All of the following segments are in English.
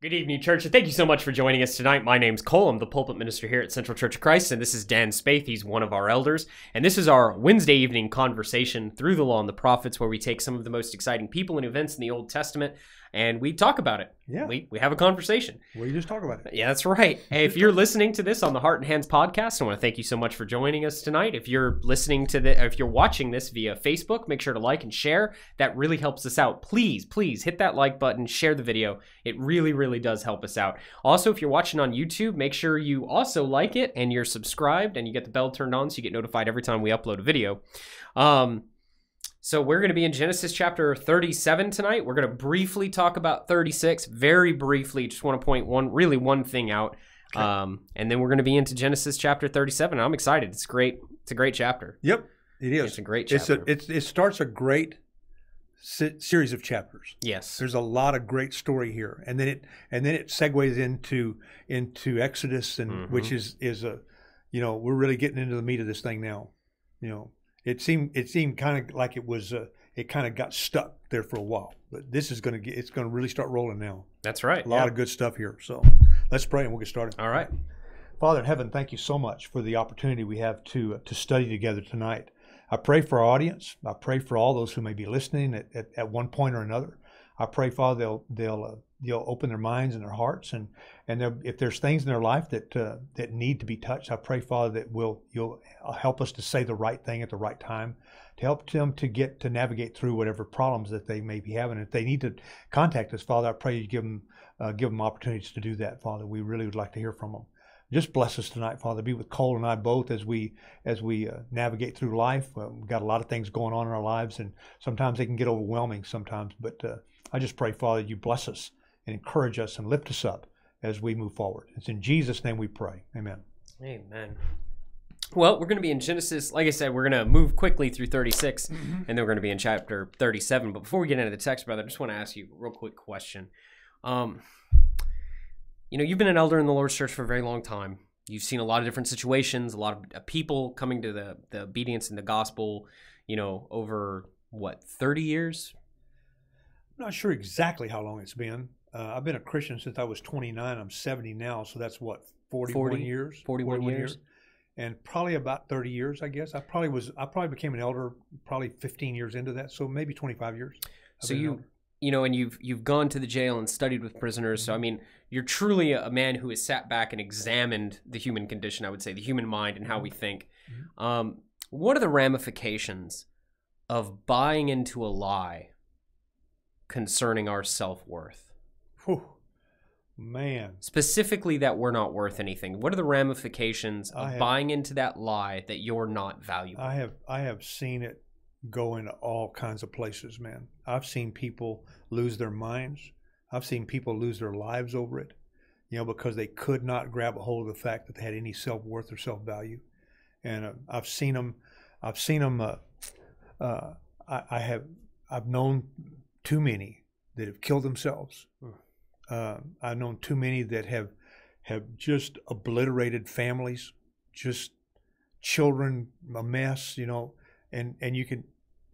Good evening, church, and thank you so much for joining us tonight. My name's Cole. I'm the pulpit minister here at Central Church of Christ, and this is Dan Spaeth. He's one of our elders. And this is our Wednesday evening conversation through the law and the prophets, where we take some of the most exciting people and events in the Old Testament and we talk about it. Yeah. We, we have a conversation. We just talk about it. Yeah, that's right. Hey, if you're listening to this on the Heart and Hands podcast, I want to thank you so much for joining us tonight. If you're listening to the, if you're watching this via Facebook, make sure to like and share. That really helps us out. Please, please hit that like button, share the video. It really, really does help us out. Also, if you're watching on YouTube, make sure you also like it and you're subscribed and you get the bell turned on so you get notified every time we upload a video. Um, so we're going to be in Genesis chapter 37 tonight. We're going to briefly talk about 36, very briefly. Just want to point one, really one thing out, okay. um, and then we're going to be into Genesis chapter 37. I'm excited. It's great. It's a great chapter. Yep, it is. It's a great chapter. It's a, it's, it starts a great series of chapters. Yes, there's a lot of great story here, and then it and then it segues into into Exodus, and mm-hmm. which is is a, you know, we're really getting into the meat of this thing now. You know, it seemed it seemed kind of like it was uh, it kind of got stuck there for a while. But this is going to get it's going to really start rolling now. That's right. A lot yeah. of good stuff here. So let's pray and we'll get started. All right. Father in heaven, thank you so much for the opportunity we have to uh, to study together tonight. I pray for our audience. I pray for all those who may be listening at, at, at one point or another. I pray, Father, they'll they'll uh, they'll open their minds and their hearts, and and if there's things in their life that uh, that need to be touched, I pray, Father, that will you'll help us to say the right thing at the right time, to help them to get to navigate through whatever problems that they may be having. If they need to contact us, Father, I pray you give them uh, give them opportunities to do that, Father. We really would like to hear from them. Just bless us tonight, Father. Be with Cole and I both as we as we uh, navigate through life. Uh, we've got a lot of things going on in our lives, and sometimes they can get overwhelming. Sometimes, but uh, I just pray, Father, you bless us and encourage us and lift us up as we move forward. It's in Jesus' name we pray. Amen. Amen. Well, we're going to be in Genesis. Like I said, we're going to move quickly through 36, mm-hmm. and then we're going to be in chapter 37. But before we get into the text, brother, I just want to ask you a real quick question. Um, you know, you've been an elder in the Lord's church for a very long time. You've seen a lot of different situations, a lot of uh, people coming to the, the obedience in the gospel, you know, over what, 30 years, not sure exactly how long it's been. Uh, I've been a Christian since I was 29. I'm 70 now, so that's what 41 40, years. 41, 41 years. years. and probably about 30 years, I guess. I probably was. I probably became an elder probably 15 years into that, so maybe 25 years. I've so you, you know, and you've you've gone to the jail and studied with prisoners. So I mean, you're truly a man who has sat back and examined the human condition. I would say the human mind and how we mm-hmm. think. Mm-hmm. Um, what are the ramifications of buying into a lie concerning our self worth. Man. Specifically, that we're not worth anything. What are the ramifications of have, buying into that lie that you're not valuable? I have I have seen it go into all kinds of places, man. I've seen people lose their minds. I've seen people lose their lives over it, you know, because they could not grab a hold of the fact that they had any self worth or self value. And uh, I've seen them. I've seen them. Uh, uh, I, I have. I've known too many that have killed themselves. Uh, I've known too many that have have just obliterated families, just children a mess, you know, and and you can,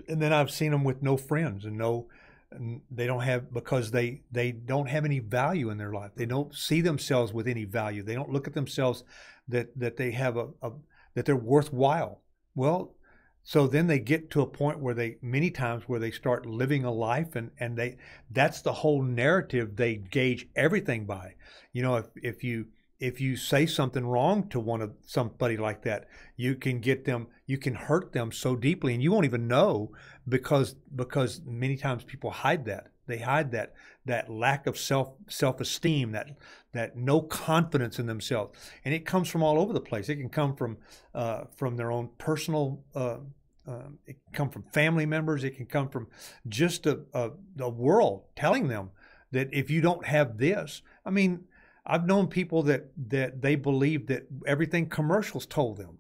and then I've seen them with no friends and no, and they don't have because they they don't have any value in their life. They don't see themselves with any value. They don't look at themselves that that they have a, a that they're worthwhile. Well, so then they get to a point where they many times where they start living a life and and they that's the whole narrative they gauge everything by. You know if if you if you say something wrong to one of somebody like that you can get them you can hurt them so deeply and you won't even know because because many times people hide that. They hide that that lack of self self esteem that that no confidence in themselves, and it comes from all over the place. It can come from uh, from their own personal. Uh, uh, it can come from family members. It can come from just a, a, a world telling them that if you don't have this, I mean, I've known people that that they believe that everything commercials told them.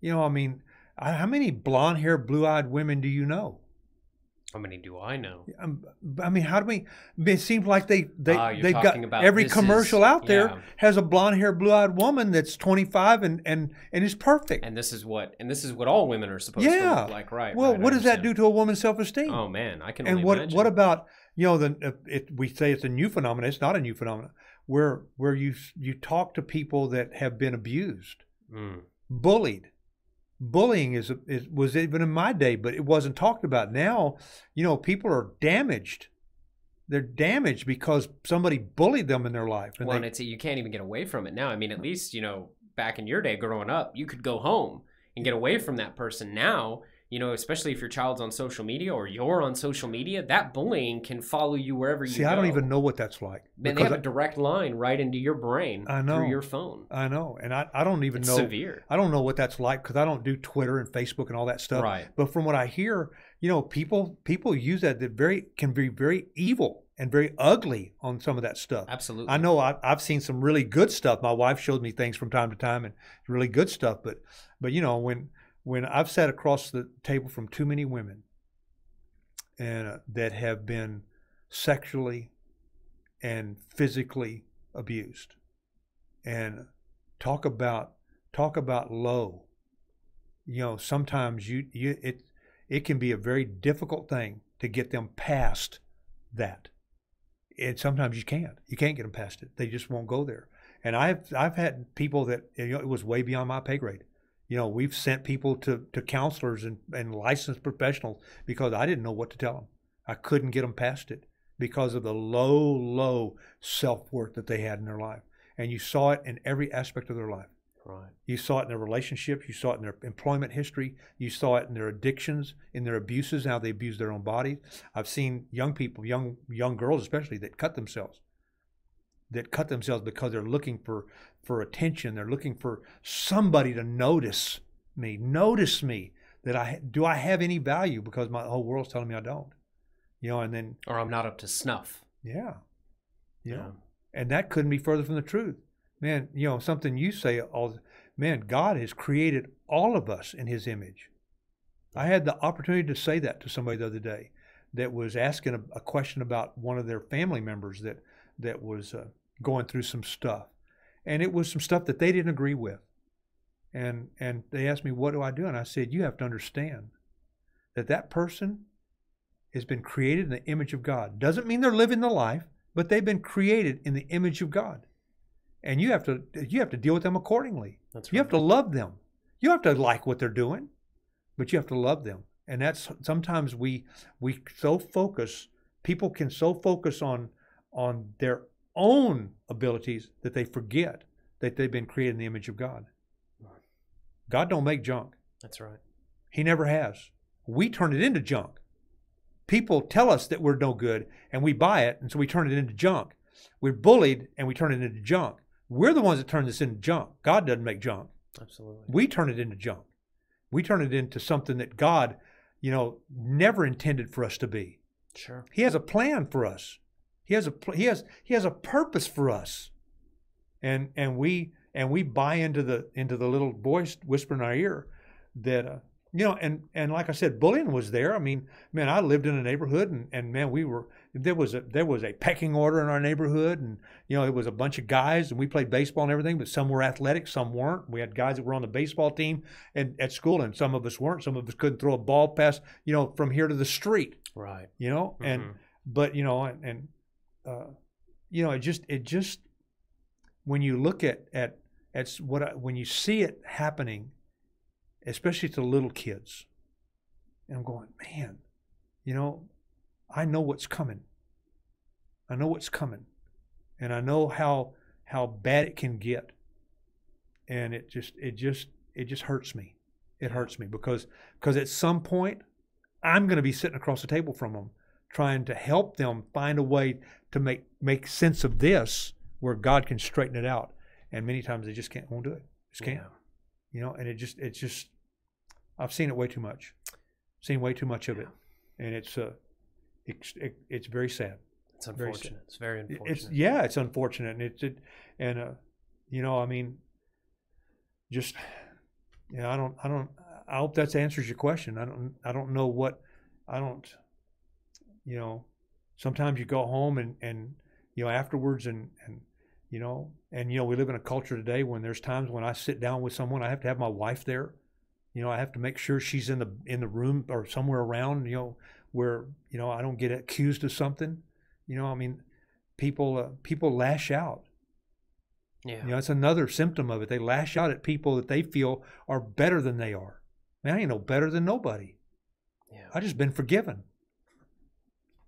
You know, I mean, how many blonde haired, blue eyed women do you know? How many do I know? Um, I mean, how do we? It seems like they they oh, they've got about every commercial is- out there yeah. has a blonde haired, blue eyed woman that's 25 and and and is perfect. And this is what and this is what all women are supposed to Yeah. look like, right? well, right, what does that do to a woman's self esteem? Oh man, I can and only what imagine. what about you know the uh, it, we say it's a new phenomenon. It's not a new phenomenon. Where where you you talk to people that have been abused, Mm, bullied. Bullying is, is was even in my day, but it wasn't talked about. Now, you know, people are damaged. They're damaged because somebody bullied them in their life. And well, they- and it's you can't even get away from it now. I mean, at least you know back in your day, growing up, you could go home and get away from that person. Now, you know, especially if your child's on social media or you're on social media, that bullying can follow you wherever you see, go. I don't even know what that's like. Man, they because have a direct line right into your brain I know. through your phone. I, I know, and I, I don't even It's know. severe. I don't know what that's like because I don't do Twitter and Facebook and all that stuff. Right. But from what I hear, you know, people people use that that very can be very evil and very ugly on some of that stuff. Absolutely. I know I, I've seen some really good stuff. My wife showed me things from time to time and really good stuff. But but you know when when I've sat across the table from too many women and uh, that have been sexually and physically abused and talk about talk about low. You know sometimes you you it it can be a very difficult thing to get them past that. And sometimes you can't you can't get them past it. They just won't go there. And i've i've had people that you know it was way beyond my pay grade you know we've sent people to to counselors and and licensed professionals because i didn't know what to tell them i couldn't get them past it because of the low low self-worth that they had in their life and you saw it in every aspect of their life Right. you saw it in their relationships. You saw it in their employment history. You saw it in their addictions, in their abuses, how they abuse their own bodies. I've seen young people, young young girls especially, that cut themselves. That cut themselves because they're looking for for attention. They're looking for somebody to notice me, notice me. That I do I have any value because my whole world's telling me I don't. You know, and then Or I'm not up to snuff. yeah, you Yeah. and that couldn't be further from the truth man you know something you say all man god has created all of us in his image i had the opportunity to say that to somebody the other day that was asking a, a question about one of their family members that that was uh, going through some stuff. And it was some stuff that they didn't agree with. And and they asked me what do i do? And i said you have to understand that that person has been created in the image of god. Doesn't mean they're living the life but they've been created in the image of god. And you have to you have to deal with them accordingly. That's you have to love them. You have to like what they're doing but you have to love them. And that's sometimes we we so focus people can so focus on on their own abilities that they forget that they've been created in the image of god god don't make junk That's right. he never has we turn it into junk people tell us that we're no good and we buy it and so we turn it into junk we're bullied and we turn it into junk we're the ones that turn this into junk god doesn't make junk Absolutely. we turn it into junk. We turn it into something that God, you know, never intended for us to be. Sure. He has a plan for us. He has a he has he has a purpose for us. And and we and we buy into the into the little voice whispering in our ear that uh, you know and and like I said bullying was there. I mean, man, I lived in a neighborhood and and man, we were there was a there was a pecking order in our neighborhood and you know it was a bunch of guys and we played baseball and everything but some were athletic some weren't we had guys that were on the baseball team and at school and some of us weren't some of us couldn't throw a ball past you know from here to the street Right. you know and Mhm. but you know and, and uh, you know it just it just when you look at at at what I, when you see it happening especially to little kids and i'm going man you know i know what's coming. I know what's coming. And i know how how bad it can get. And it just it just it just hurts me. It hurts me because because at some point i'm going to be sitting across the table from them trying to help them find a way to make make sense of this where god can straighten it out. And many times they just can't won't do it. Just can't. Yeah. you know and it just it's just i've seen it way too much. Seen way too much of it. And it's uh it's it, it's very sad. It's Very unfortunate. It's very unfortunate. it's yeah it's unfortunate. And it's it and uh you know i mean just you know i don't i don't i hope that answers your question. I don't i don't know what i don't you know, sometimes you go home and and you know afterwards and and you know and you know we live in a culture today when there's times when I sit down with someone I have to have my wife there. You know, I have to make sure she's in the in the room or somewhere around. You know, where you know I don't get accused of something. You know, I mean, people uh, people lash out. Yeah. You know, it's another symptom of it. They lash out at people that they feel are better than they are. Man, I ain't no better than nobody. Yeah. I just been forgiven.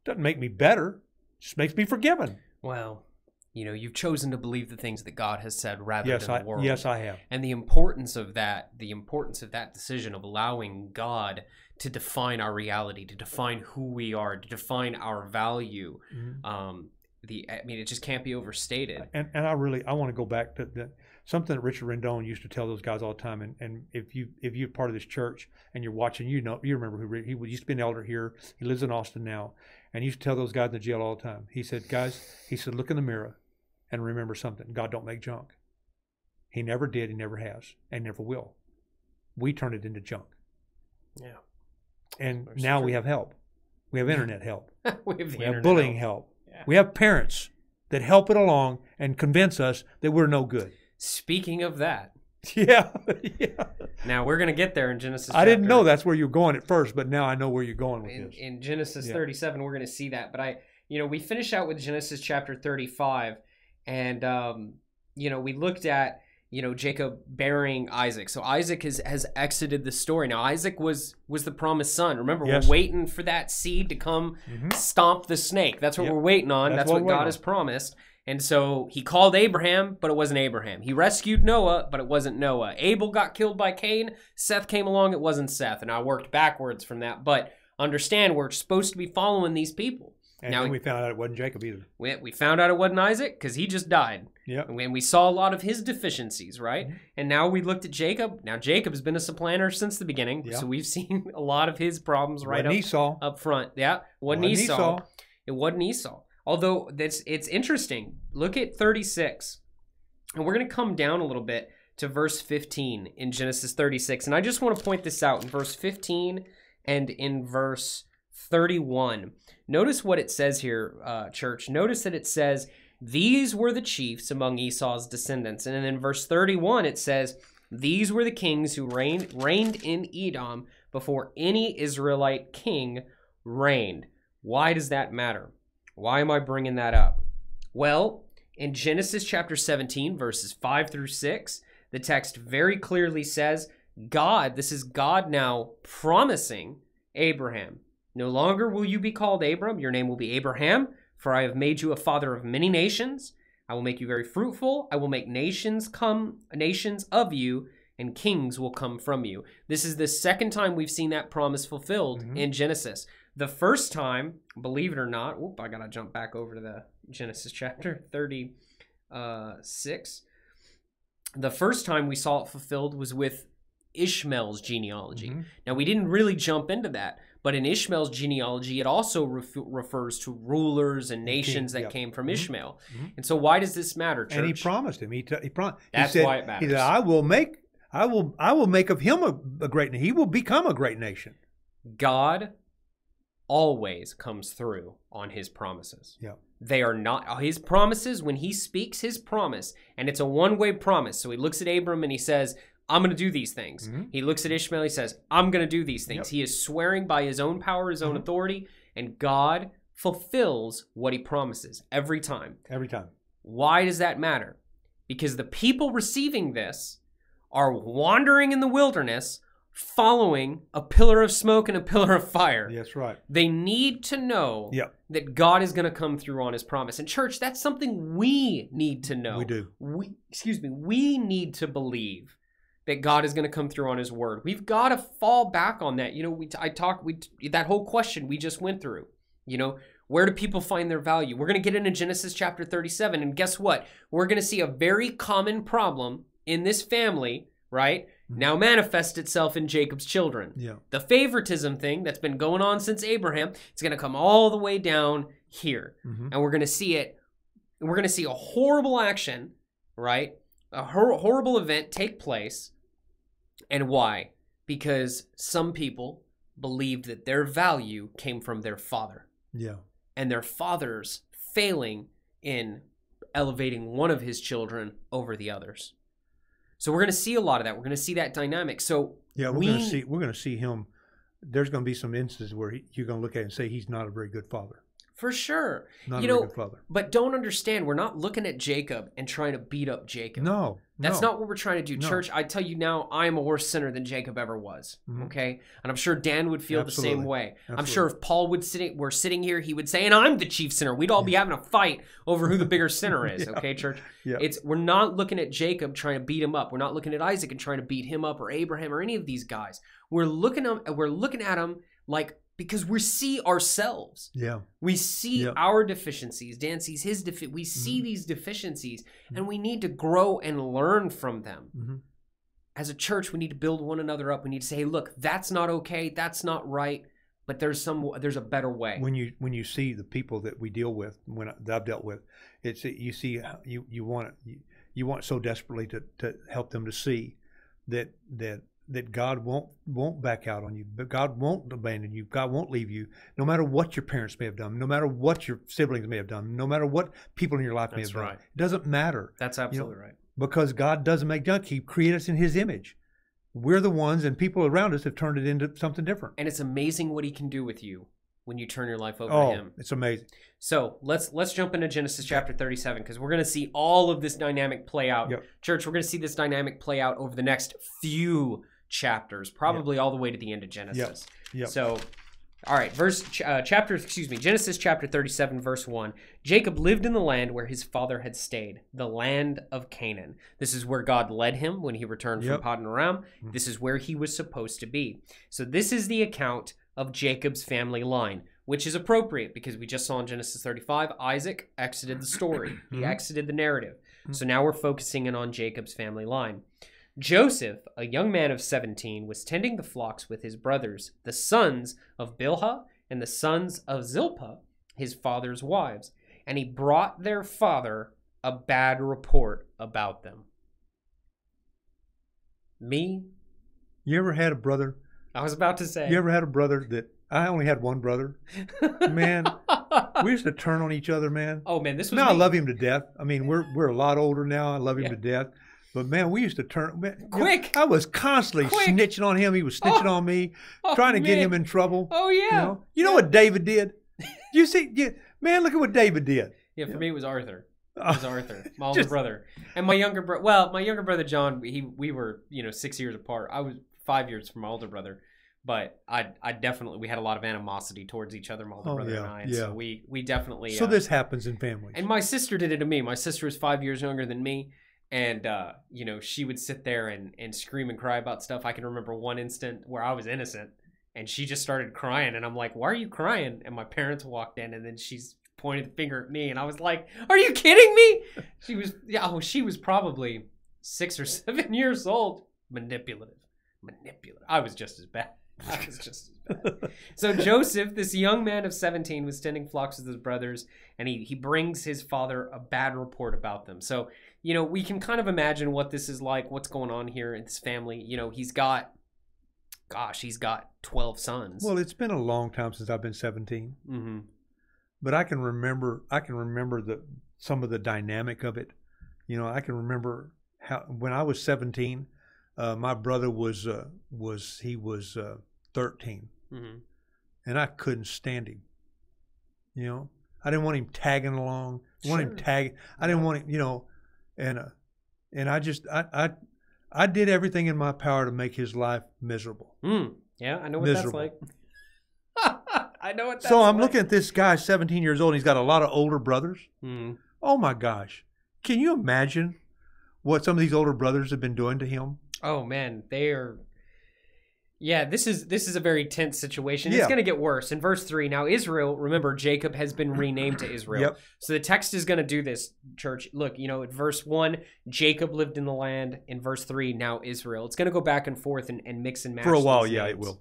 Doesn't make me better. Just makes me forgiven. Well, you know, you've chosen to believe the things that God has said rather Yes, than I the world. yes I have. and the importance of that the importance of that decision of allowing god to define our reality to define who we are to define our value Mhm. um the i mean it just can't be overstated And and I really I want to go back to the, something that Richard Rendon used to tell those guys all the time. And, and if you if you're part of this church and you're watching, you know you remember who he used to be an elder here. He lives in Austin now, and he used to tell those guys in the jail all the time. He said, guys, he said, look in the mirror and remember something. God don't make junk. He never did. He never has, and never will. We turn it into junk, yeah and That's now true. we have help. We have internet help. we have, We have bullying now. help. Yeah. We have parents that help it along and convince us that we're no good. speaking of that Yeah, yeah. now we're gonna get there in genesis I didn't know that's where you're going at first, but now I know where you're going with in, this. in Genesis Yeah. 37, we're going to see that. But I, you know, we finish out with Genesis chapter 35, and um, you know, we looked at you know Jacob burying Isaac. So Isaac has has exited the story. Now Isaac was was the promised son. Remember, Yes. we're waiting for that seed to come Mhm. stomp the snake. That's what Yep. we're waiting on. That's That's, what what God waiting has promised. And so he called Abraham, but it wasn't Abraham. He rescued Noah, but it wasn't Noah. Abel got killed by Cain. Seth came along, it wasn't Seth. And I worked backwards from that. But understand, we're supposed to be following these people. And Now- then we found out it wasn't Jacob either. We, we found out it wasn't Isaac because he just died. Yep. And we- saw a lot of his deficiencies, right? Mhm. And now we looked at Jacob. Now Jacob's been a supplanter since the beginning. Yeah. So we've seen a lot of his problems right Wasn't up, Esau. up front. Yeah. Wasn't, Wasn't Esau. Esau. It wasn't Esau. Although that's it's interesting. Look at 36. And we're going to come down a little bit to verse 15 in Genesis 36. And I just want to point this out in verse 15 and in verse 31. Notice what it says here, uh, church. Notice that it says, These were the chiefs among Esau's descendants. And then in verse 31, it says, These were the kings who reigned, reigned in Edom before any Israelite king reigned. Why does that matter? Why am I bringing that up? Well, in Genesis chapter 17, verses 5 through 6, the text very clearly says, God, this is God now promising Abraham, no longer will you be called Abram, your name will be Abraham, for I have made you a father of many nations. I will make you very fruitful. I will make nations come, nations of you, and kings will come from you. This is the second time we've seen that promise fulfilled Mhm. in Genesis. The first time, believe it or not, whoop, I gotta jump back over to the Genesis chapter 36. The first time we saw it fulfilled was with Ishmael's genealogy. Mhm. Now, we didn't really jump into that, but in Ishmael's genealogy, it also ref- refers to rulers and nations that yep. came from Mhm. Ishmael. Mhm. And so, why does this matter, church? And he promised him. He t- he promised. That's he said, why it matters. He said, "I will make, I will, I will make of him a, a great. He will become a great nation." God always comes through on his promises. Yeah. They are not his promises when he speaks his promise, and it's a one way promise. So he looks at Abram and he says, I'm going to do these things. Mhm. He looks at Ishmael, he says, I'm going to do these things. Yep. He is swearing by his own power, his own Mhm. authority, and God fulfills what he promises every time. Every time. Why does that matter? Because the people receiving this are wandering in the wilderness following a pillar of smoke and a pillar of fire. Yes, right. They need to know Yep. that God is going to come through on his promise. And church, that's something we need to know. We do. We excuse me, we need to believe that God is going to come through on his word. We've got to fall back on that. You know, we I talked we that whole question we just went through. You know, where do people find their value? We're going to get into Genesis chapter 37 and guess what? We're going to see a very common problem in this family, right? Now manifest itself in Jacob's children. Yeah. The favoritism thing that's been going on since Abraham is going to come all the way down here. hmm And we're going to see it. We're going to see a horrible action, right? A hor- horrible event take place. And why? Because some people believed that their value came from their father. Yeah. and their fathers failing in elevating one of his children over the others. So we're going to see a lot of that. We're going to see that dynamic. So Yeah, we're We- gonna see we're gonna see him. There's gonna be some instances where he, you're gonna look at it and say he's not a very good father. For sure, Not You know, father. but don't understand, we're not looking at Jacob and trying to beat up Jacob. No, That's no. not what we're trying to do, No. church. I tell you now, I am a worse sinner than Jacob ever was. Mhm. Okay, and I'm sure Dan would feel the same Absolutely. way. I'm sure if Paul would sitting, were sitting here, he would say, "And I'm the chief sinner." We'd all be having a fight over who the bigger sinner is. Yeah. Okay, church. Yeah. It's we're not looking at Jacob trying to beat him up. We're not looking at Isaac and trying to beat him up or Abraham or any of these guys. We're looking at we're looking at them like because we see ourselves. Yeah, We see Yeah. our deficiencies. Dan sees his defi- We see Mhm. these deficiencies, and we need to grow and learn from them. hmm As a church, we need to build one another up. We need to say, hey, "Look, that's not okay. That's not right." But there's some. There's a better way. when you when you see the people that we deal with, when I, that I've dealt with, it's you see you you want you, you want so desperately to, to help them to see that that that God won't won't back out on you, but God won't abandon you. God won't leave you, no matter what your parents may have done, no matter what your siblings may have done, no matter what people in your life may That's have done. right. It doesn't matter that's absolutely right. because God doesn't make junk. He created us in His image. We're the ones, and people around us have turned it into something different. And it's amazing what he can do with you when you turn your life over Oh, to him. it's amazing. So let's let's jump into Genesis chapter 37 because we're going to see all of this dynamic play out. Yep. Church, we're going to see this dynamic play out over the next few chapters, probably all the way to the end of Genesis. Yep. So, all right, verse uh, chapter excuse me, Genesis chapter 37 verse 1. Jacob lived in the land where his father had stayed, the land of Canaan. This is where God led him when he returned Yep. from Paddan Aram. Mhm. This is where he was supposed to be. So this is the account of Jacob's family line, which is appropriate because we just saw in Genesis 35 Isaac exited the story. he Mhm. exited the narrative. Mhm. So now we're focusing in on Jacob's family line. Joseph, a young man of 17, was tending the flocks with his brothers, the sons of Bilhah and the sons of Zilpah, his father's wives, and he brought their father a bad report about them. Me? You ever had a brother I was about to say. You ever had a brother that I only had one brother? Man, we used to turn on each other, man. oh man, this was Now I love him to death. I mean, we're we're a lot older now. I love him Yeah. to death. But man, we used to turn man, you know, Quick! I was constantly Quick! snitching on him. He was snitching Oh, on me, Oh, trying to get him in trouble. Oh yeah. You know, you know what David did? You see, you, man, look at what David did. Yeah, for Yeah. me it was Arthur. It was Arthur, my older Just- brother, and my younger brother. Well, my younger brother John. He we were you know six years apart. I was five years from my older brother, but I I definitely we had a lot of animosity towards each other, my older Oh, brother yeah, and I. And yeah. So we we definitely. So uh, this happens in families. and my sister did it to me. My sister was five years younger than me. And uh, you know, she would sit there and, and scream and cry about stuff. I can remember one instant where I was innocent and she just started crying and I'm like, Why are you crying? And my parents walked in and then she's pointed the finger at me and I was like, Are you kidding me? She was yeah, oh, she was probably six or seven years old. Manipulative. Manipulative. I was just as bad. I was just as bad. So Joseph, this young man of 17, was tending flocks with his brothers, and he, he brings his father a bad report about them. So, you know, we can kind of imagine what this is like, what's going on here in this family. You know, he's got, gosh, he's got 12 sons. well, it's been a long time since I've been 17, hmm but I can remember. I can remember the some of the dynamic of it. You know, I can remember how when I was 17, uh, my brother was uh, was he was uh, 13. hmm and I couldn't stand him. You know, I didn't want him tagging along. I want him Sure. tag. I didn't want him, you know, and uh, and I just I I I did everything in my power to make his life miserable. Mm. Yeah, I know what Miserable. that's like. I know what that's so I'm like. looking at this guy, 17 years old. And he's got a lot of older brothers. Mm. Oh my gosh, can you imagine what some of these older brothers have been doing to him? Oh man, they are. Yeah, this is this is a very tense situation. It's Yeah. going to get worse. In verse three, now Israel. Remember, Jacob has been renamed to Israel. Yep. So the text is going to do this. Church, look, you know, at verse one, Jacob lived in the land. In verse three, now Israel. It's going to go back and forth and, and mix and match For a while, these yeah, it names. will.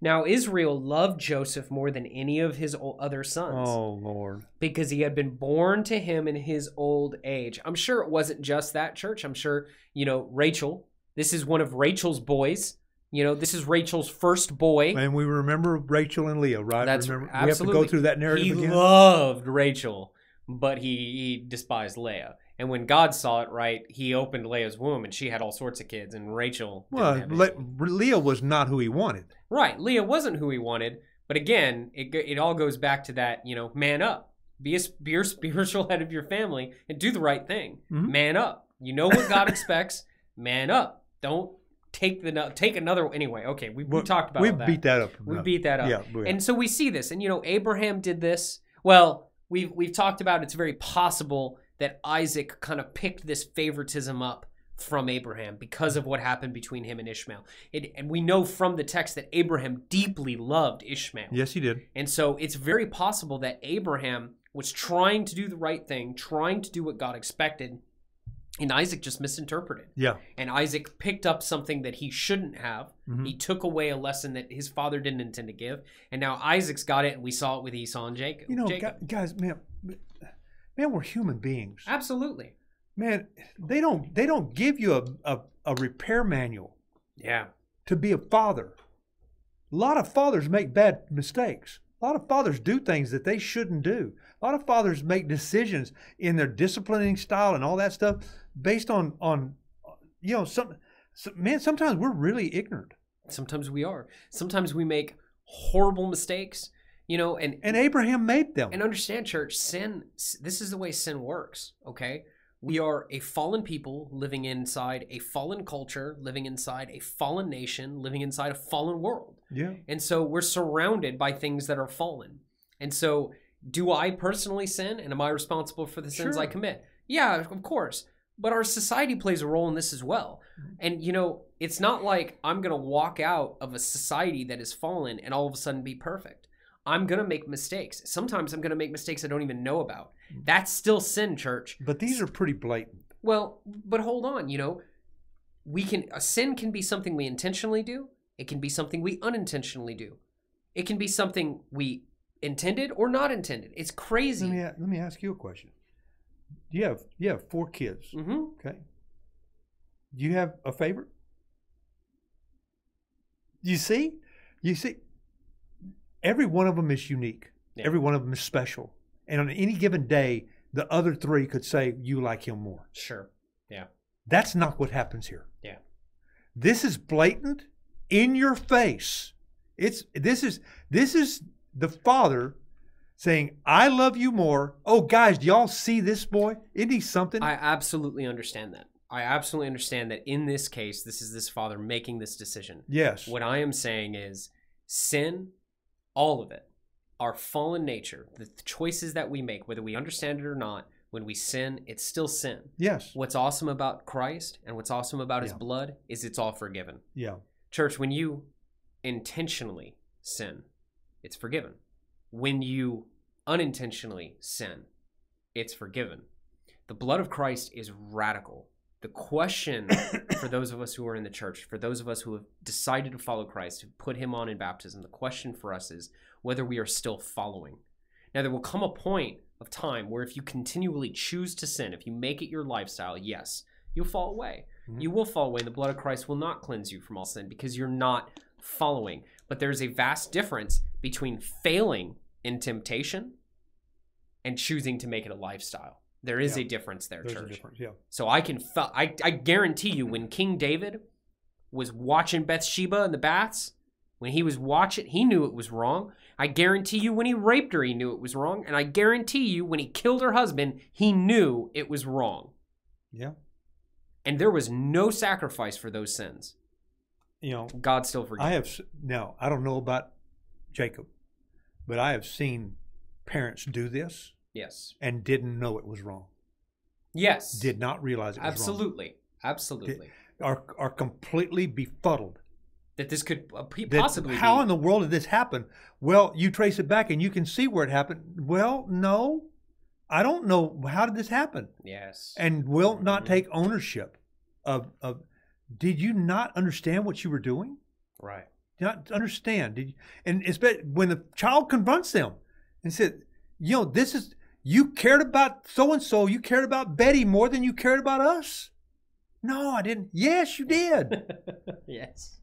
Now Israel loved Joseph more than any of his o- other sons Oh Lord. because he had been born to him in his old age. I'm sure it wasn't just that church. I'm sure, you know, Rachel, this is one of Rachel's boys You know, this is Rachel's first boy. And we remember Rachel and Leah, right? That's remember, absolutely. We have to go through that narrative again. he again. loved Rachel, but he, he despised Leah. And when God saw it, right, he opened Leah's womb, and she had all sorts of kids, and Rachel. well, Le- Leah was not who he wanted. right, Leah wasn't who he wanted, but again, it it all goes back to that, you know, man up, be a, be your spiritual head of your family, and do the right thing. Mhm. Man up. You know what God expects. Man up. Don't take the take another. Anyway, okay, we, we talked about we that. beat that up. We beat that up. Yeah, we- And so we see this, and you know, Abraham did this. Well, we've we've talked about it's very possible that Isaac kind of picked this favoritism up from Abraham because of what happened between him and Ishmael. It, and we know from the text that Abraham deeply loved Ishmael. yes, he did. And so it's very possible that Abraham was trying to do the right thing, trying to do what God expected, and Isaac just misinterpreted. Yeah. And Isaac picked up something that he shouldn't have. Mhm. He took away a lesson that his father didn't intend to give. And now Isaac's got it, and we saw it with Esau and Jacob. You know, Jacob. guys, man, man, we're human beings. Absolutely. Man, they don't they don't give you a, a, a repair manual Yeah. to be a father. A lot of fathers make bad mistakes. A lot of fathers do things that they shouldn't do. A lot of fathers make decisions in their disciplining style and all that stuff based on on you know some, some man. Sometimes we're really ignorant, Sometimes we are. Sometimes we make horrible mistakes, you know, and and Abraham made them. and understand church sin this is the way sin works okay? We are a fallen people living inside a fallen culture living inside a fallen nation living inside a fallen world. Yeah, and so we're surrounded by things that are fallen. And so do i personally sin and am i responsible for the sins i commit? Yeah of course but our society plays a role in this as well. Mm-hmm. and you know it's not like i'm going to walk out of a society that has fallen and all of a sudden be perfect. I'm going to make mistakes. Sometimes i'm going to make mistakes i don't even know about. Mm-hmm. that's still sin church. But these are pretty blatant. well but hold on you know we can a sin can be something we intentionally do. It can be something we unintentionally do. It can be something we intended or not intended. It's crazy. Let me let me ask you a question. You have you have four kids. hmm Okay. Do you have a favorite? You see? You see? Every one of them is unique. Yeah. Every one of them is special. And on any given day, the other three could say, You like him more. sure Yeah. That's not what happens here. Yeah. This is blatant, in your face. It's this is this is the father saying, I love you more. Oh guys, do y'all see this boy? Isn't he something? i absolutely understand that i absolutely understand that in this case this is this father making this decision yes. What I am saying is sin, all of it, our fallen nature, the choices that we make, whether we understand it or not, when we sin, it's still sin. Yes. What's awesome about Christ and what's awesome about his blood is it's all forgiven. Yeah. Church, when you intentionally sin, it's forgiven. When you unintentionally sin, it's forgiven. The blood of Christ is radical. The question for those of us who are in the church, for those of us who have decided to follow Christ, who put him on in baptism, the question for us is whether we are still following. Now, there will come a point of time where if you continually choose to sin, if you make it your lifestyle, yes, you'll fall away. Mhm. You will fall away. and The blood of Christ will not cleanse you from all sin because you're not following. But there's a vast difference between failing in temptation and choosing to make it a lifestyle. There is Yeah. a difference there, There's church. difference. Yeah. So I can, fe- I, I guarantee you, when King David was watching Bathsheba in the baths, when he was watching, he knew it was wrong. I guarantee you, when he raped her, he knew it was wrong. And I guarantee you, when he killed her husband, he knew it was wrong. Yeah. And there was no sacrifice for those sins. You know, God still forgives. I have now. I don't know about Jacob, but I have seen parents do this yes. and didn't know it was wrong. Yes. Did not realize it was wrong. Absolutely. Absolutely. Are are completely befuddled. that this could uh, p- That- possibly how be. in the world did this happen? Well, you trace it back and you can see where it happened. Well, no, I don't know. How did this happen? yes. And will not Mhm. take ownership of of. Did you not understand what you were doing? right. Not understand? Did you, and it's when the child confronts them and said, "You know, this is you cared about so and so. You cared about Betty more than you cared about us." No, I didn't. Yes, you did. yes.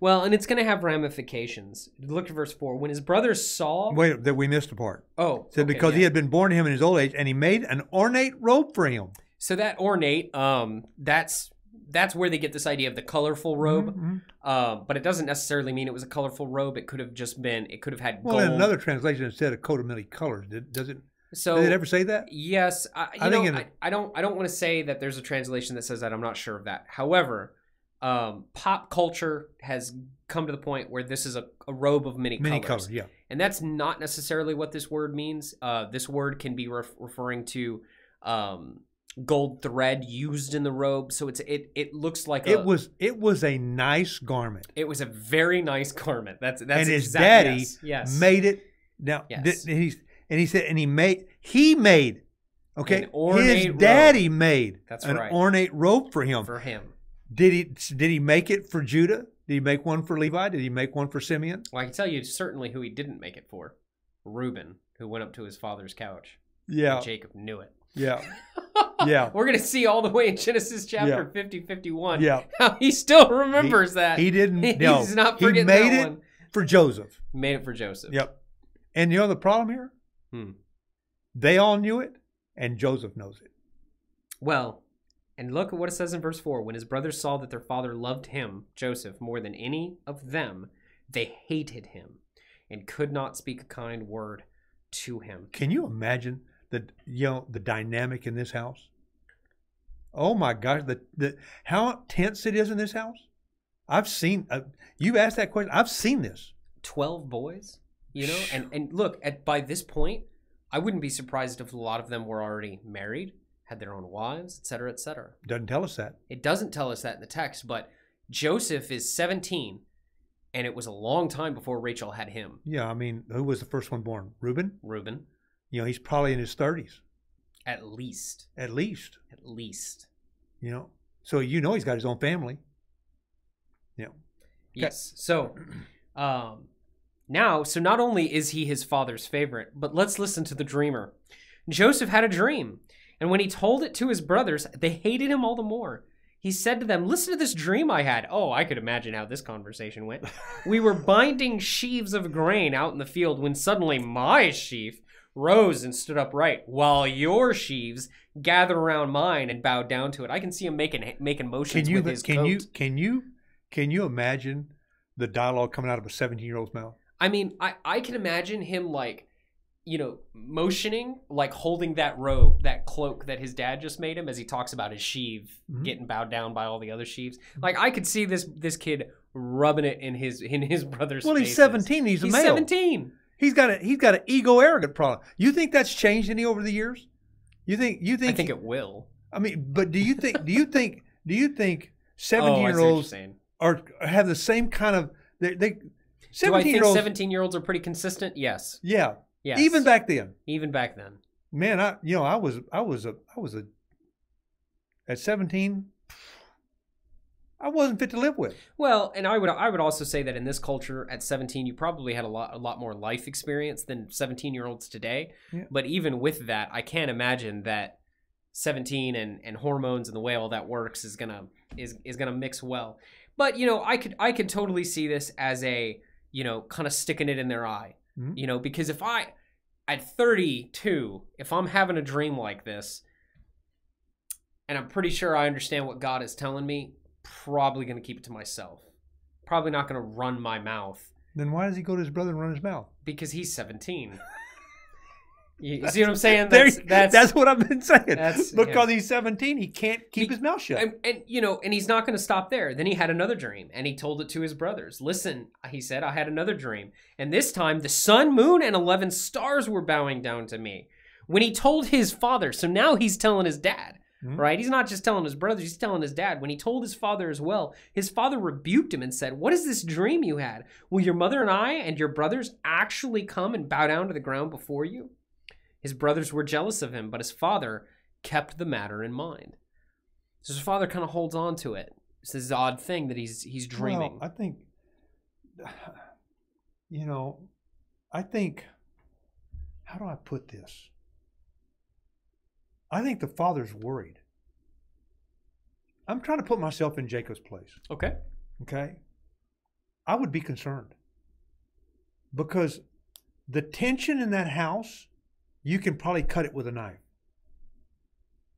Well, and it's going to have ramifications. Look at verse 4. When his brothers saw. Wait, that we missed a part. Oh. Said okay, because yeah. he had been born to him in his old age, and he made an ornate robe for him. So that ornate, um, that's that's where they get this idea of the colorful robe. Mhm. Um, but it doesn't necessarily mean it was a colorful robe. It could have just been. It could have had Well, gold. in another translation, it said a coat of many colors. Did, does it? so did it ever say that? Yes, I, I know, think in- I, I don't. I don't want to say that there's a translation that says that. I'm not sure of that. However, um, pop culture has come to the point where this is a, a robe of many, Many colors, colors. Yeah. and that's not necessarily what this word means. Uh, this word can be ref- referring to um, gold thread used in the robe, so it's it. It looks like a, It was. It was a nice garment. It was a very nice garment. That's that's and his exact- daddy yes, yes. made it. Now, Yes. and he's and he said, and he made he made. Okay, his robe. daddy made That's an right. ornate robe for him. for him. Did he? Did he make it for Judah? Did he make one for Levi? Did he make one for Simeon? Well, I can tell you certainly who he didn't make it for. Reuben, who went up to his father's couch. Yeah, Jacob knew it. Yeah, yeah. We're going to see all the way in Genesis chapter Yeah. 50, 51 yeah. how he still remembers that. He didn't. He's no, not he made that it one. for Joseph. Made it for Joseph. Yep. And you know the problem here? Hmm. They all knew it, and Joseph knows it. Well, and look at what it says in verse 4. When his brothers saw that their father loved him, Joseph, more than any of them, they hated him and could not speak a kind word to him. Can you imagine the you know the dynamic in this house? Oh my gosh, the the how tense it is in this house. I've seen. Uh, you asked that question. I've seen this. 12 boys, you know? And and look, at by this point, I wouldn't be surprised if a lot of them were already married, had their own wives, et cetera, et cetera. Doesn't tell us that. It doesn't tell us that in the text, but Joseph is 17, and it was a long time before Rachel had him, Yeah, I mean, who was the first one born? Reuben. Reuben, You know, he's probably in his thirties at least. at least. At least. You know, so you know he's got his own family. Yeah. Yes. So, um, now, so not only is he his father's favorite, but let's listen to the dreamer. Joseph had a dream, and when he told it to his brothers, they hated him all the more. He said to them, Listen to this dream I had. Oh, I could imagine how this conversation went. we were binding sheaves of grain out in the field when suddenly my sheaf rose and stood upright, while your sheaves gathered around mine and bowed down to it. I can see him making making motions Can you with his can coat. you can you can you imagine the dialogue coming out of a seventeen year old's mouth? I mean, I I can imagine him like, you know, motioning, like holding that robe, that cloak that his dad just made him, as he talks about his sheave Mhm. getting bowed down by all the other sheaves. Like I could see this this kid rubbing it in his in his brother's. Well, he's seventeen. He's a male. seventeen. He's got a he's got an ego arrogant problem. You think that's changed any over the years? You think you think I think it will. I mean, but do you think do you think do you think Oh, seventeen year see what you're olds are have the same kind of they, they Do I think year olds seventeen year olds are pretty consistent? Yes. yeah Yes. even back then even back then. man I you know I was I was a I was a at seventeen I wasn't fit to live with Well, and I would I would also say that in this culture at 17 you probably had a lot a lot more life experience than 17-year-olds today. Yeah. But even with that, I can't imagine that 17 and and hormones and the way all that works is going to is is going to mix well. But, you know, I could I could totally see this as a, you know, kind of sticking it in their eye. Mhm. You know, because if I at 32, if I'm having a dream like this and I'm pretty sure I understand what God is telling me, probably going to keep it to myself. Probably not going to run my mouth then why does he go to his brother and run his mouth because he's 17. you, you see what I'm saying? That's that's, that's what I've been saying that's- because yeah. he's seventeen he can't keep He- his mouth shut and, and you know, and he's not going to stop there. Then he had another dream, and he told it to his brothers. Listen, he said, I had another dream, and this time the sun, moon, and eleven stars were bowing down to me. When he told his father, so now he's telling his dad, Mhm. right? He's not just telling his brothers; he's telling his dad. When he told his father as well, his father rebuked him and said, "What is this dream you had? Will your mother and I and your brothers actually come and bow down to the ground before you?" His brothers were jealous of him, but his father kept the matter in mind. So his father kind of holds on to it. It's this odd thing that he's he's dreaming. Well, I think, you know, I think, how do I put this? I think the father's worried. I'm trying to put myself in Jacob's place. okay. Okay. I would be concerned because the tension in that house, you can probably cut it with a knife.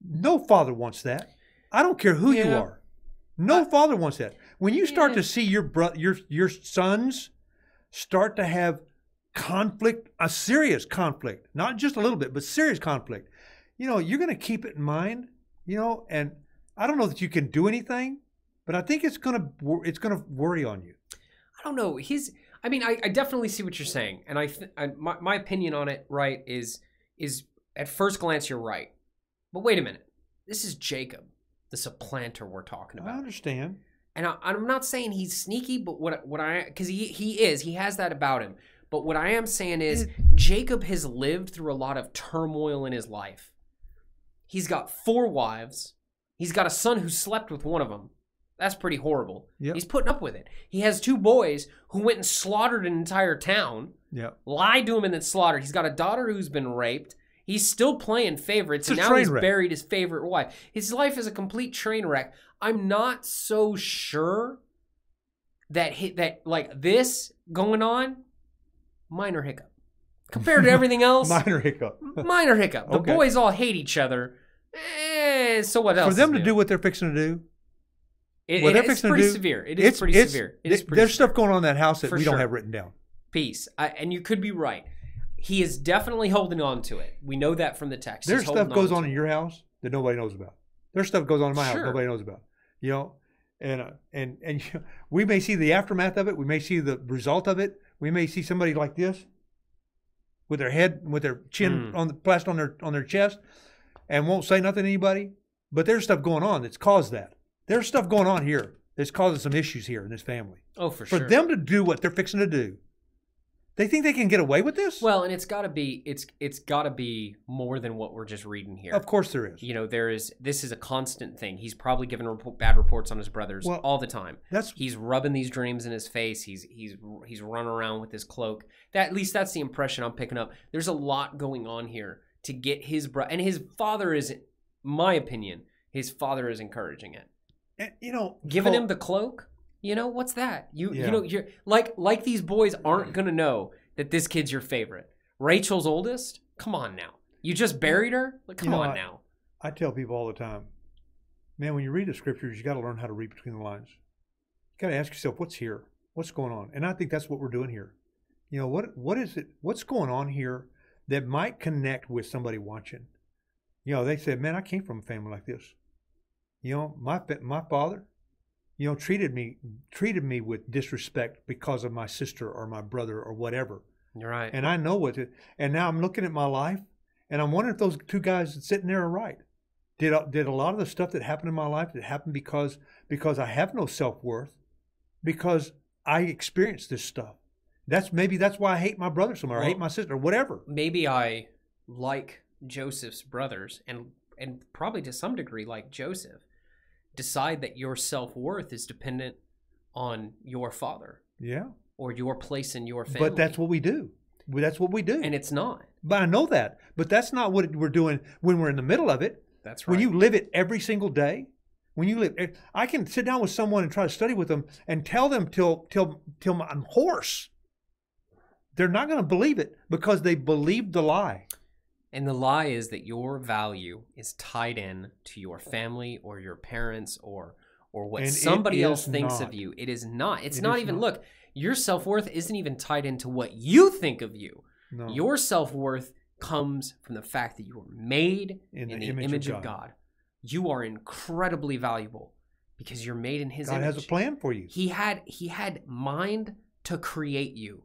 No father wants that. I don't care who you are. No father wants that. When you start Yeah. to see your bro- your your sons start to have conflict, a serious conflict, not just a little bit, but serious conflict, you know, you're going to keep it in mind, you know, and I don't know that you can do anything, but I think it's going to it's going to worry on you. I don't know. His, I mean, I, I definitely see what you're saying, and I, th- I my, my opinion on it, right, is is at first glance you're right, but wait a minute, this is Jacob, the supplanter we're talking about. I understand. and I, I'm not saying he's sneaky, but what what I because he he is he has that about him, but what I am saying is Jacob has lived through a lot of turmoil in his life. He's got four wives. He's got a son who slept with one of them. That's pretty horrible. Yep. He's putting up with it. He has two boys who went and slaughtered an entire town, Yeah. lied to him and then slaughtered. He's got a daughter who's been raped. He's still playing favorites, It's and a now train he's wreck. buried his favorite wife. His life is a complete train wreck. I'm not so sure that hit that like this going on. Minor hiccup compared to everything else. Minor hiccup. minor hiccup. The Okay. boys all hate each other. Eh, so what else? For them to do what they're fixing to do, it, what it- they're it's fixing to pretty do, severe. It is pretty severe. It is th- pretty there's severe. stuff going on in that house that For we sure. don't have written down. Peace. I, and you could be right. He is definitely holding on to it. We know that from the text. There's stuff goes to on in your house that nobody knows about. There's stuff goes on in my Sure. house nobody knows about. You know, and uh, and and we may see the aftermath of it. We may see the result of it. We may see somebody like this with their head with their chin Mm. on the plastered on their on their chest and won't say nothing to anybody. But there's stuff going on that's caused that. There's stuff going on here that's causing some issues here in this family. Oh, for, For sure. For them to do what they're fixing to do, they think they can get away with this. well, and it's got to be. It's it's got to be more than what we're just reading here. of course there is. You know, there is. This is a constant thing. He's probably giving report, bad reports on his brothers Well- all the time. That's He's rubbing these dreams in his face. He's he's he's running around with his cloak. That at least that's the impression I'm picking up. There's a lot going on here to get his bro and his father is, my opinion, his father is encouraging it, and, you know giving him the cloak. You know what's that? You Yeah. you know you're like like these boys aren't mm. gonna know that this kid's your favorite. Rachel's oldest. Come on now. You just mm. buried her. Like, come know, on I- now. I tell people all the time, man, when you read the scriptures, you got to learn how to read between the lines. You got to ask yourself, what's here? What's going on? And I think that's what we're doing here. You know, what what is it? What's going on here that might connect with somebody watching? You know, they said, man, I came from a family like this. You know, my my father, you know, treated me treated me with disrespect because of my sister or my brother or whatever You're right. and I know what it. And now I'm looking at my life, and I'm wondering if those two guys sitting there are right. Did a- did a lot of the stuff that happened in my life that happened because because I have no self worth, because I experienced this stuff. That's maybe that's why I hate my brother so much, or I hate my sister, or whatever. maybe I like Joseph's brothers and and probably to some degree like Joseph decide that your self-worth is dependent on your father Yeah, or your place in your family. but that's what we do. That's what we do. and it's not. but I know that. But that's not what we're doing when we're in the middle of it. That's right. When you live it every single day, when you live, eh, I can sit down with someone and try to study with them and tell them till till till I'm hoarse. They're not going to believe it because they believed the lie. And the lie is that your value is tied in to your family or your parents or or what And somebody else thinks not. of you. It is not. It's It not even not. look, your self-worth isn't even tied into what you think of you. No, Your self-worth comes from the fact that you were made in in the, the image, of God. You are incredibly valuable because you're made in his God image. God has a plan for you. He had he had mind to create you.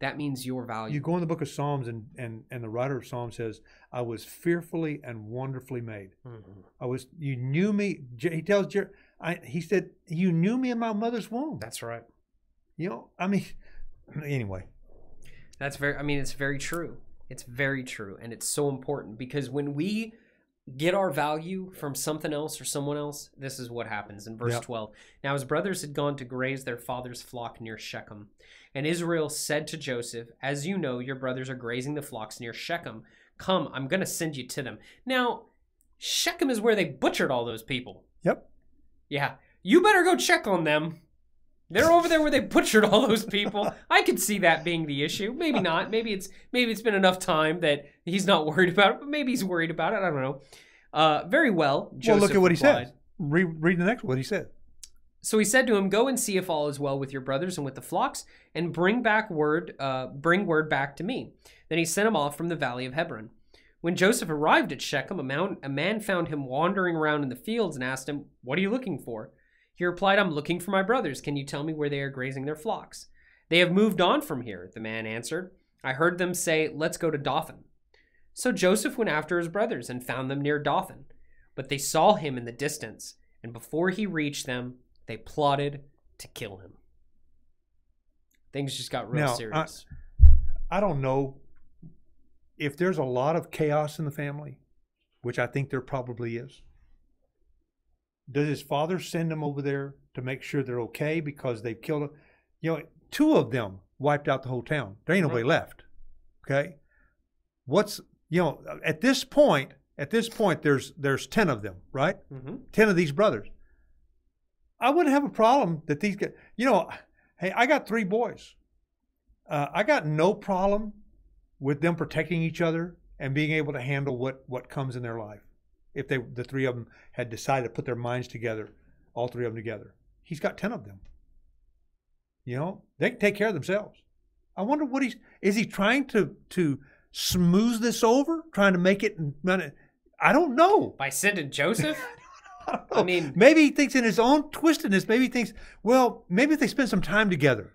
That means your value. You go in the book of Psalms, and and and the writer of Psalms says, "I was fearfully and wonderfully made." Mhm. I was. You knew me. He tells Jer. I, he said, "You knew me in my mother's womb." That's right. You know. I mean. Anyway. That's very I mean it's very true. It's very true and it's so important because when we get our value from something else or someone else, this is what happens in verse Yep. 12. Now his brothers had gone to graze their father's flock near Shechem. And Israel said to Joseph, "As you know, your brothers are grazing the flocks near Shechem. Come, I'm going to send you to them." Now, Shechem is where they butchered all those people. Yep. Yeah. You better go check on them. They're over there where they butchered all those people. I could see that being the issue. Maybe not. Maybe it's maybe it's been enough time that he's not worried about it, but maybe he's worried about it. I don't know. Uh, very well. Joseph well, look at what replied. he said. Read, read the next what he said. So he said to him, "Go and see if all is well with your brothers and with the flocks, and bring back word. Uh, bring word back to me." Then he sent him off from the valley of Hebron. When Joseph arrived at Shechem, a, a man found him wandering around in the fields and asked him, "What are you looking for?" He replied, "I'm looking for my brothers. Can you tell me where they are grazing their flocks?" "They have moved on from here," the man answered. "I heard them say, 'Let's go to Dothan.'" So Joseph went after his brothers and found them near Dothan. But they saw him in the distance, and before he reached them, they plotted to kill him. Things just got real Now, serious. I don't know if there's a lot of chaos in the family, which I think there probably is. Does his father send him over there to make sure they're okay because they've killed him? You know, two of them wiped out the whole town. There ain't nobody left. Okay, what's you know at this point? At this point, there's there's ten of them, right? hmm ten of these brothers. I wouldn't have a problem that these guys, you know, hey, I got three boys. Uh, I got no problem with them protecting each other and being able to handle what what comes in their life. If they, the three of them, had decided to put their minds together, all three of them together, he's got ten of them. You know, they can take care of themselves. I wonder what he's is he trying to to smooth this over, trying to make it. I don't know. By sending Joseph? I, I mean- maybe he thinks in his own twistedness. Maybe he thinks, well, maybe if they spend some time together.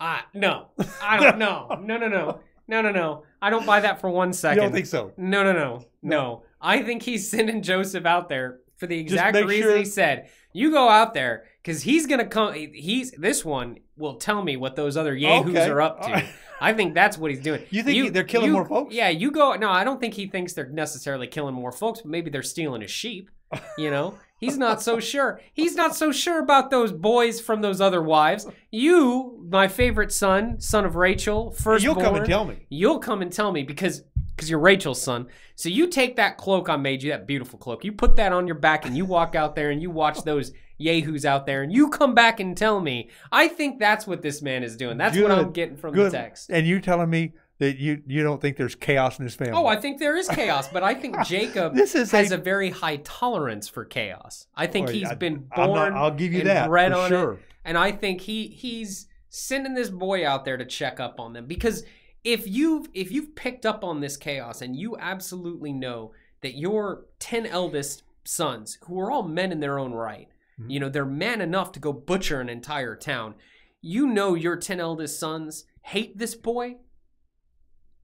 Ah, no. I don't know. No, no, no. No, no, no. I don't buy that for one second. You don't think so? No, no, no, no. No. I think he's sending Joseph out there for the exact reason sure- he said. You go out there because he's gonna come. He's this one will tell me what those other yahoos Okay. are up to. Right. I think that's what he's doing. You think he- they're killing you- more folks? Yeah, you go. No, I don't think he thinks they're necessarily killing more folks, but maybe they're stealing his sheep. You know, he's not so sure. He's not so sure about those boys from those other wives. You, my favorite son, son of Rachel, first You'll come and tell me. You'll come and tell me because because you're Rachel's son. So you take that cloak I made you, that beautiful cloak. You put that on your back and you walk out there and you watch those yahoos out there and you come back and tell me. I think that's what this man is doing. That's what I'm getting from Good. the text. And you telling me that you you don't think there's chaos in his family? Oh, I think there is chaos, but I think Jacob This is has a- a, very high tolerance for chaos. I think Boy, he's I- been born. not- I'll give you and that, bred on sure. it, and I think he he's sending this boy out there to check up on them because if you've if you've picked up on this chaos and you absolutely know that your ten eldest sons, who are all men in their own right, Mhm. you know they're man enough to go butcher an entire town. You know your ten eldest sons hate this boy,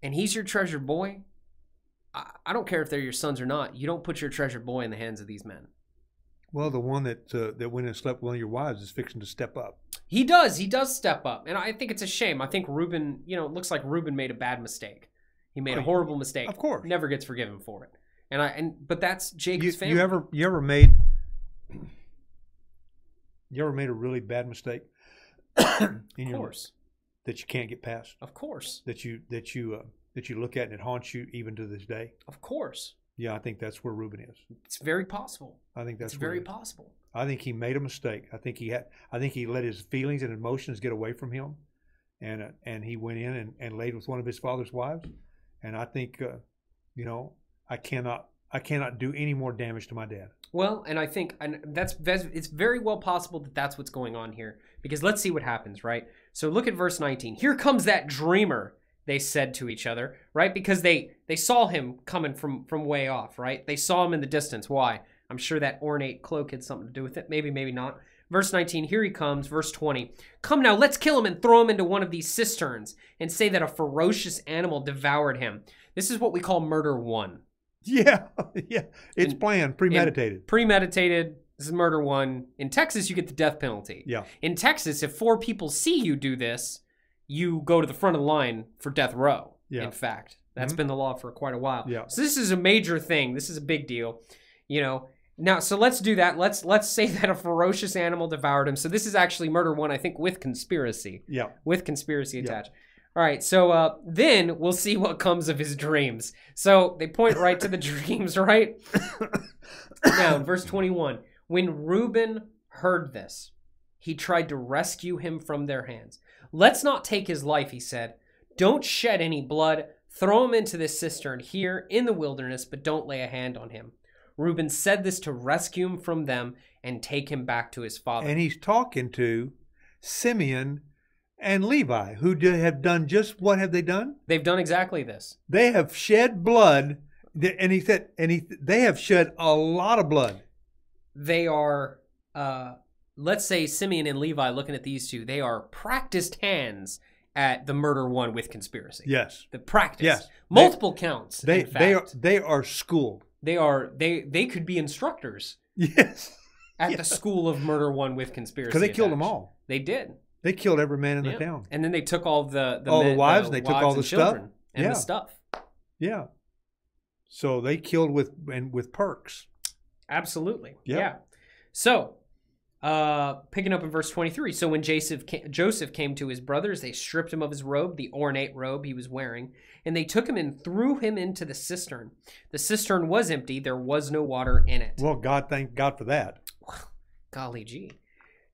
and he's your treasured boy. I, I don't care if they're your sons or not. You don't put your treasured boy in the hands of these men. Well, the one that uh, that went and slept with one of your wives is fixing to step up. He does. He does step up, and I think it's a shame. I think Reuben, you know, it looks like Reuben made a bad mistake. He made Oh, a horrible mistake. of course. never gets forgiven for it. And I and but that's You, Jacob's family. you ever you ever made you ever made a really bad mistake in of your course, that you can't get past of course, that you that you uh, that you look at and it haunts you even to this day? of course. Yeah, I think that's where Reuben is. It's very possible. I think that's it's very possible. I think he made a mistake. I think he had. I think he let his feelings and emotions get away from him, and uh, and he went in and, and laid with one of his father's wives. And I think, uh, you know, I cannot. I cannot do any more damage to my dad. Well, and I think and that's, that's it's very well possible that that's what's going on here because let's see what happens, right? So look at verse 19. Here comes that dreamer, they said to each other, right? Because they they saw him coming from from way off, right? They saw him in the distance. Why? I'm sure that ornate cloak had something to do with it. Maybe, maybe not. Verse 19, here he comes. Verse 20. Come now, let's kill him and throw him into one of these cisterns and say that a ferocious animal devoured him. This is what we call murder one. Yeah, yeah. It's planned, premeditated. premeditated. This is murder one. In Texas, you get the death penalty. yeah. In Texas, if four people see you do this, you go to the front of the line for death row. Yeah. In fact, that's Mhm. been the law for quite a while. Yeah. So this is a major thing. This is a big deal. You know. Now, so let's do that. Let's let's say that a ferocious animal devoured him. So this is actually murder one, I think, with conspiracy Yeah. with conspiracy Yeah. attached. All right, so uh, then we'll see what comes of his dreams. So they point right to the dreams, right? now, verse 21, when Reuben heard this, he tried to rescue him from their hands. Let's not take his life, he said. Don't shed any blood. Throw him into this cistern here in the wilderness, but don't lay a hand on him. Reuben said this to rescue him from them and take him back to his father. And he's talking to Simeon and Levi, who have done just what have they done? They've done exactly this. They have shed blood, and he said, and he they have shed a lot of blood. They are, uh, let's say Simeon and Levi looking at these two, they are practiced hands at the murder one with conspiracy. Yes, The practice. Yes. Multiple counts. they they are they are schooled. they are they they could be instructors Yes, at Yeah. the school of murder one with conspiracy. because they killed them all. They did. They killed every man in Yeah. the town. And then they took all the the, All the men- wives, they took all the stuff? and Yeah. the stuff. Yeah, so they killed with and with perks. Absolutely. Yeah. Yeah. So, uh, picking up in verse 23. So when Joseph came, Joseph came to his brothers, they stripped him of his robe, the ornate robe he was wearing, and they took him and threw him into the cistern. The cistern was empty, there was no water in it. Well, God, thank God for that. Golly gee.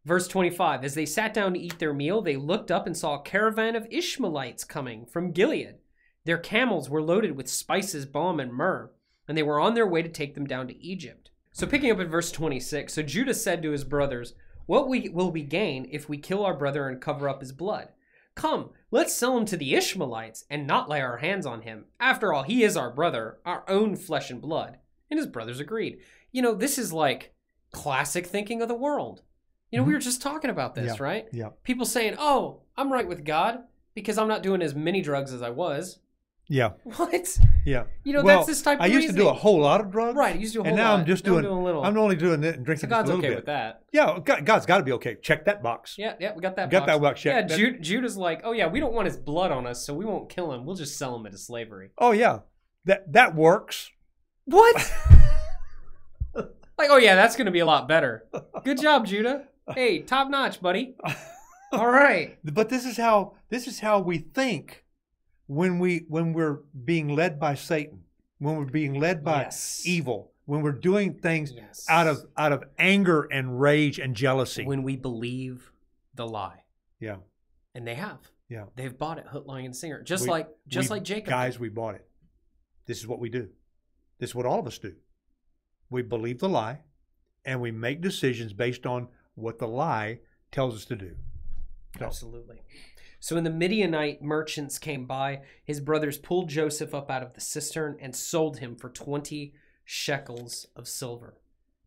Verse 25 As they sat down to eat their meal, they looked up and saw a caravan of Ishmaelites coming from Gilead. Their camels were loaded with spices, balm, and myrrh, and they were on their way to take them down to Egypt. So, picking up at verse 26 So Judah said to his brothers, What we, will we gain if we kill our brother and cover up his blood? Come, let's sell him to the Ishmaelites and not lay our hands on him. After all, he is our brother, our own flesh and blood. And his brothers agreed. You know, this is like classic thinking of the world. You know, we Mhm. were just talking about this, Yeah. right? Yeah, People saying, "Oh, I'm right with God because I'm not doing as many drugs as I was." Yeah, What? yeah. You know, well, that's this type of thing. I used to do a whole lot of drugs. right. I used to do a whole and now lot. I'm just Now doing. a little. I'm only doing it and so drinking just God's a little okay bit. with that. Yeah, oh, God, God's got to be okay. Check that box. Yeah, yeah, we got that. Got box. that box Yeah, checked. That- Jude, Judah's like, "Oh yeah, we don't want his blood on us, so we won't kill him. We'll just sell him into slavery." Oh yeah, that that works. What? like, oh yeah, that's gonna be a lot better. Good job, Judah. Hey, top notch, buddy. All right. But this is how this is how we think when we when we're being led by Satan, when we're being led by Yes. evil, when we're doing things Yes. out of out of anger and rage and jealousy. when we believe the lie, yeah, and they have. yeah. They've bought it, hook, line, and singer, just We- like just like Jacob. Guys, we bought it. This is what we do. This is what all of us do. We believe the lie and we make decisions based on what the lie tells us to do. So- Absolutely. So when the Midianite merchants came by, his brothers pulled Joseph up out of the cistern and sold him for 20 shekels of silver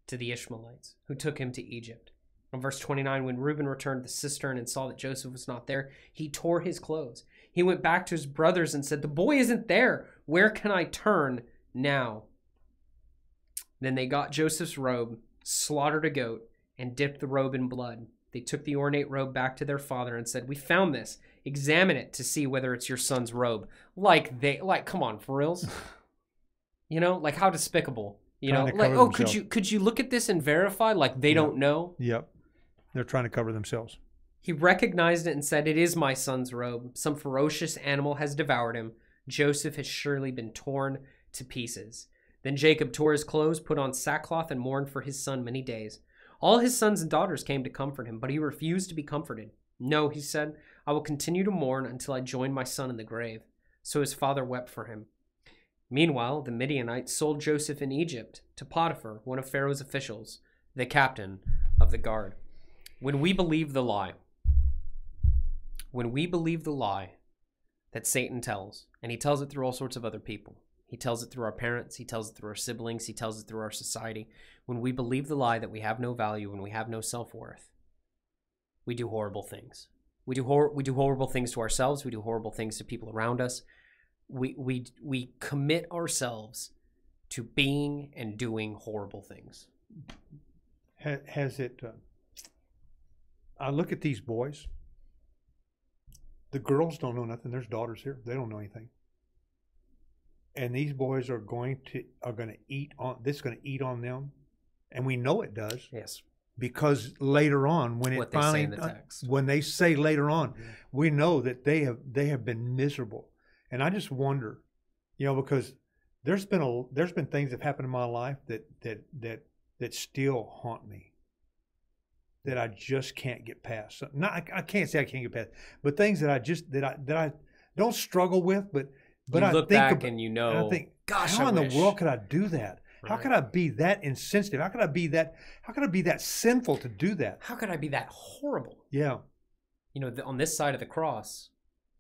to the Ishmaelites, who took him to Egypt. On verse 29, when Reuben returned to the cistern and saw that Joseph was not there, he tore his clothes. He went back to his brothers and said, The boy isn't there. Where can I turn now? Then they got Joseph's robe, slaughtered a goat, and dipped the robe in blood. They took the ornate robe back to their father and said, "We found this. Examine it to see whether it's your son's robe." Like they, like, come on, for reals. you know, like how despicable. You know, like, oh, could you could you look at this and verify? Like they Yeah. don't know. Yep. They're trying to cover themselves. He recognized it and said, It is my son's robe. Some ferocious animal has devoured him. Joseph has surely been torn to pieces. Then Jacob tore his clothes, put on sackcloth, and mourned for his son many days. All his sons and daughters came to comfort him, but he refused to be comforted. No, he said, I will continue to mourn until I join my son in the grave. So his father wept for him. Meanwhile, the Midianites sold Joseph in Egypt to Potiphar, one of Pharaoh's officials, the captain of the guard. When we believe the lie, when we believe the lie that Satan tells, and he tells it through all sorts of other people, he tells it through our parents, he tells it through our siblings, he tells it through our society. When we believe the lie that we have no value and we have no self worth, we do horrible things. We do hor- we do horrible things to ourselves. We do horrible things to people around us. We we we commit ourselves to being and doing horrible things. Has it? Uh, I look at these boys. The girls don't know nothing. There's daughters here. They don't know anything. And these boys are going to are going to eat on. This is going to eat on them, and we know it does. Yes, because later on, when what it finally in the when they say later on, we know that they have they have been miserable. And i just wonder you know because there's been a there's been things that have happened in my life that that that that still haunt me. That I just can't get past. So- Not I, I can't say I can't get past, but things that I just that I that I don't struggle with, but but you I look think back about, and you and know, I think, gosh, how I in wish. the world could I do that? How could I be that insensitive? How could I be that? How could I be that sinful to do that? how could I be that horrible? Yeah, You know, the, on this side of the cross,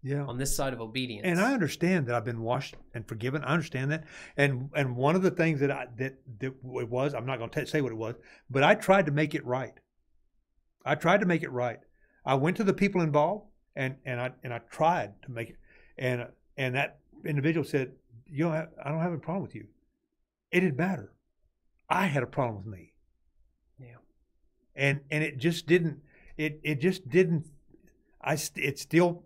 yeah. on this side of obedience. And I understand that I've been washed and forgiven. I understand that. And and one of the things that I that that it was, I'm not going to say what it was, but I tried to make it right. I tried to make it right. I went to the people involved and and I and I tried to make it. And and that individual said, "You don't have, I don't have a problem with you." It didn't matter. I had a problem with me. Yeah. And and it just didn't. It it just didn't. I st- it still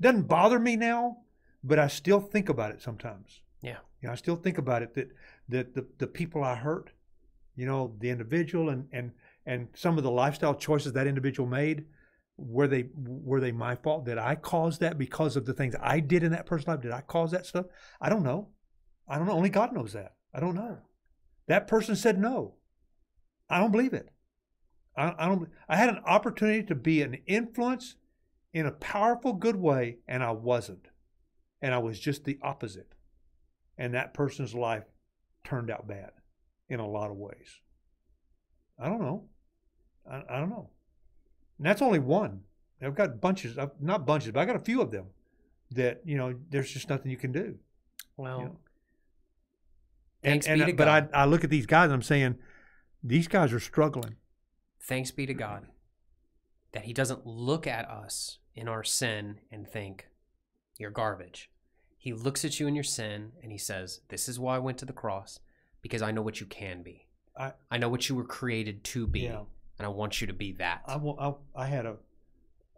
doesn't bother me now, but I still think about it sometimes. Yeah. You know, I still think about it that that the, the people I hurt, you know, the individual and and and some of the lifestyle choices that individual made, were they were they my fault? Did I cause that because of the things I did in that person's life? Did I cause that stuff? I don't know. I don't know. Only God knows that. I don't know. That person said no. I don't believe it. I, I don't. I had an opportunity to be an influence in a powerful, good way, and I wasn't. And I was just the opposite. And that person's life turned out bad in a lot of ways. I don't know. I, I don't know. And that's only one. I've got bunches, of, not bunches, but I got a few of them that, you know, there's just nothing you can do. well, you know. thanks and, be and, to uh, but God. I, I look at these guys and I'm saying, these guys are struggling. thanks be to God that He doesn't look at us in our sin and think, you're garbage. He looks at you in your sin and He says, This is why I went to the cross, because I know what you can be. I- I know what you were created to be, Yeah. And I want you to be that. I, I, I had a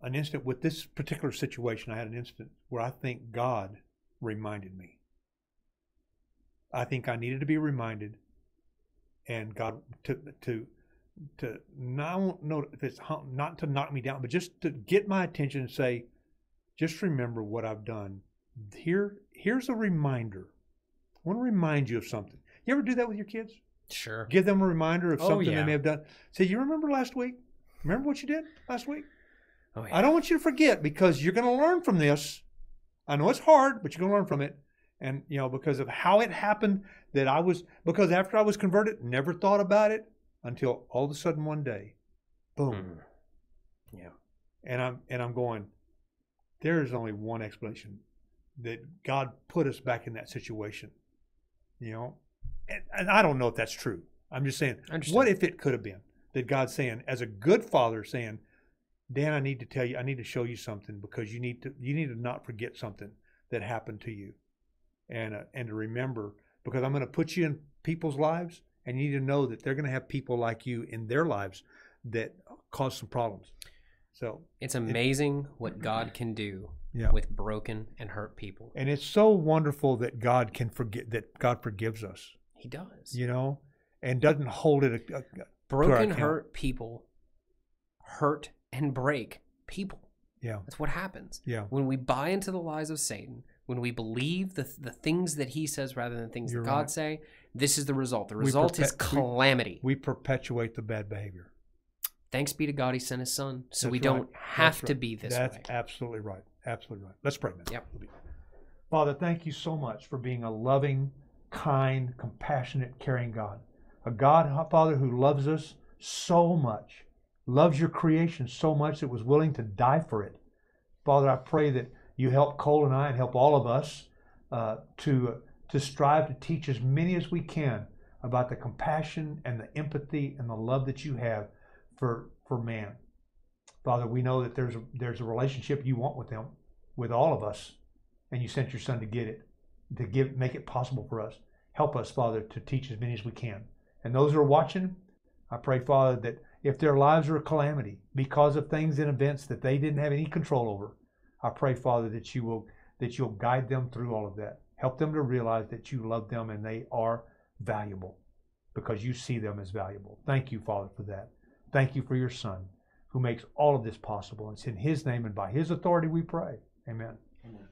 an instant with this particular situation. I had an instant where I think God reminded me. I think I needed to be reminded, and God to to to not know if it's not to knock me down, but just to get my attention and say, just remember what I've done. Here, here's a reminder. I want to remind you of something. You ever do that with your kids? Sure. Give them a reminder of Oh, something yeah. they may have done. Say, you remember last week? Remember what you did last week? Oh, yeah. I don't want you to forget because you're going to learn from this. I know it's hard, but you're going to learn from it. And, you know, because of how it happened, that I was, because after I was converted, never thought about it until all of a sudden one day, boom. Mm. Yeah. And I'm, and I'm going, there is only one explanation that God put us back in that situation, you know? And, and I don't know if that's true. I'm just saying, what if it could have been that God's saying, as a good father, saying, Dan, I need to tell you, I need to show you something because you need to, you need to not forget something that happened to you, and uh, and to remember because I'm going to put you in people's lives, and you need to know that they're going to have people like you in their lives that cause some problems. So It's amazing what God can do yeah, with broken and hurt people. and it's so wonderful that God can forget that God forgives us, He does. you know, and doesn't hold it. Uh, uh, a, a, broken, hurt people hurt and break people. yeah, That's what happens. yeah. When we buy into the lies of Satan, when we believe the, the things that he says rather than things You're that God right. say, this is the result. The result is perpet- we- calamity. We perpetuate the bad behavior. Thanks be to God, he sent his son, so That's we right. don't have That's to right. be this That's way. absolutely right. Absolutely right. Let's pray, man. Yep. Father, thank you so much for being a loving, kind, compassionate, caring God. A God, Father, who loves us so much, loves your creation so much that was willing to die for it. Father, I pray that you help Cole and I and help all of us uh, to, to strive to teach as many as we can about the compassion and the empathy and the love that you have for, for man. Father, we know that there's a, there's a relationship you want with them, with all of us, and you sent your son to get it, to give, make it possible for us. Help us, Father, to teach as many as we can. And those who are watching, I pray, Father, that if their lives are a calamity because of things and events that they didn't have any control over, I pray, Father, that you will that you'll guide them through all of that. Help them to realize that you love them and they are valuable because you see them as valuable. Thank you, Father, for that. Thank you for your Son who makes all of this possible. It's in His name and by His authority we pray. Amen. Amen.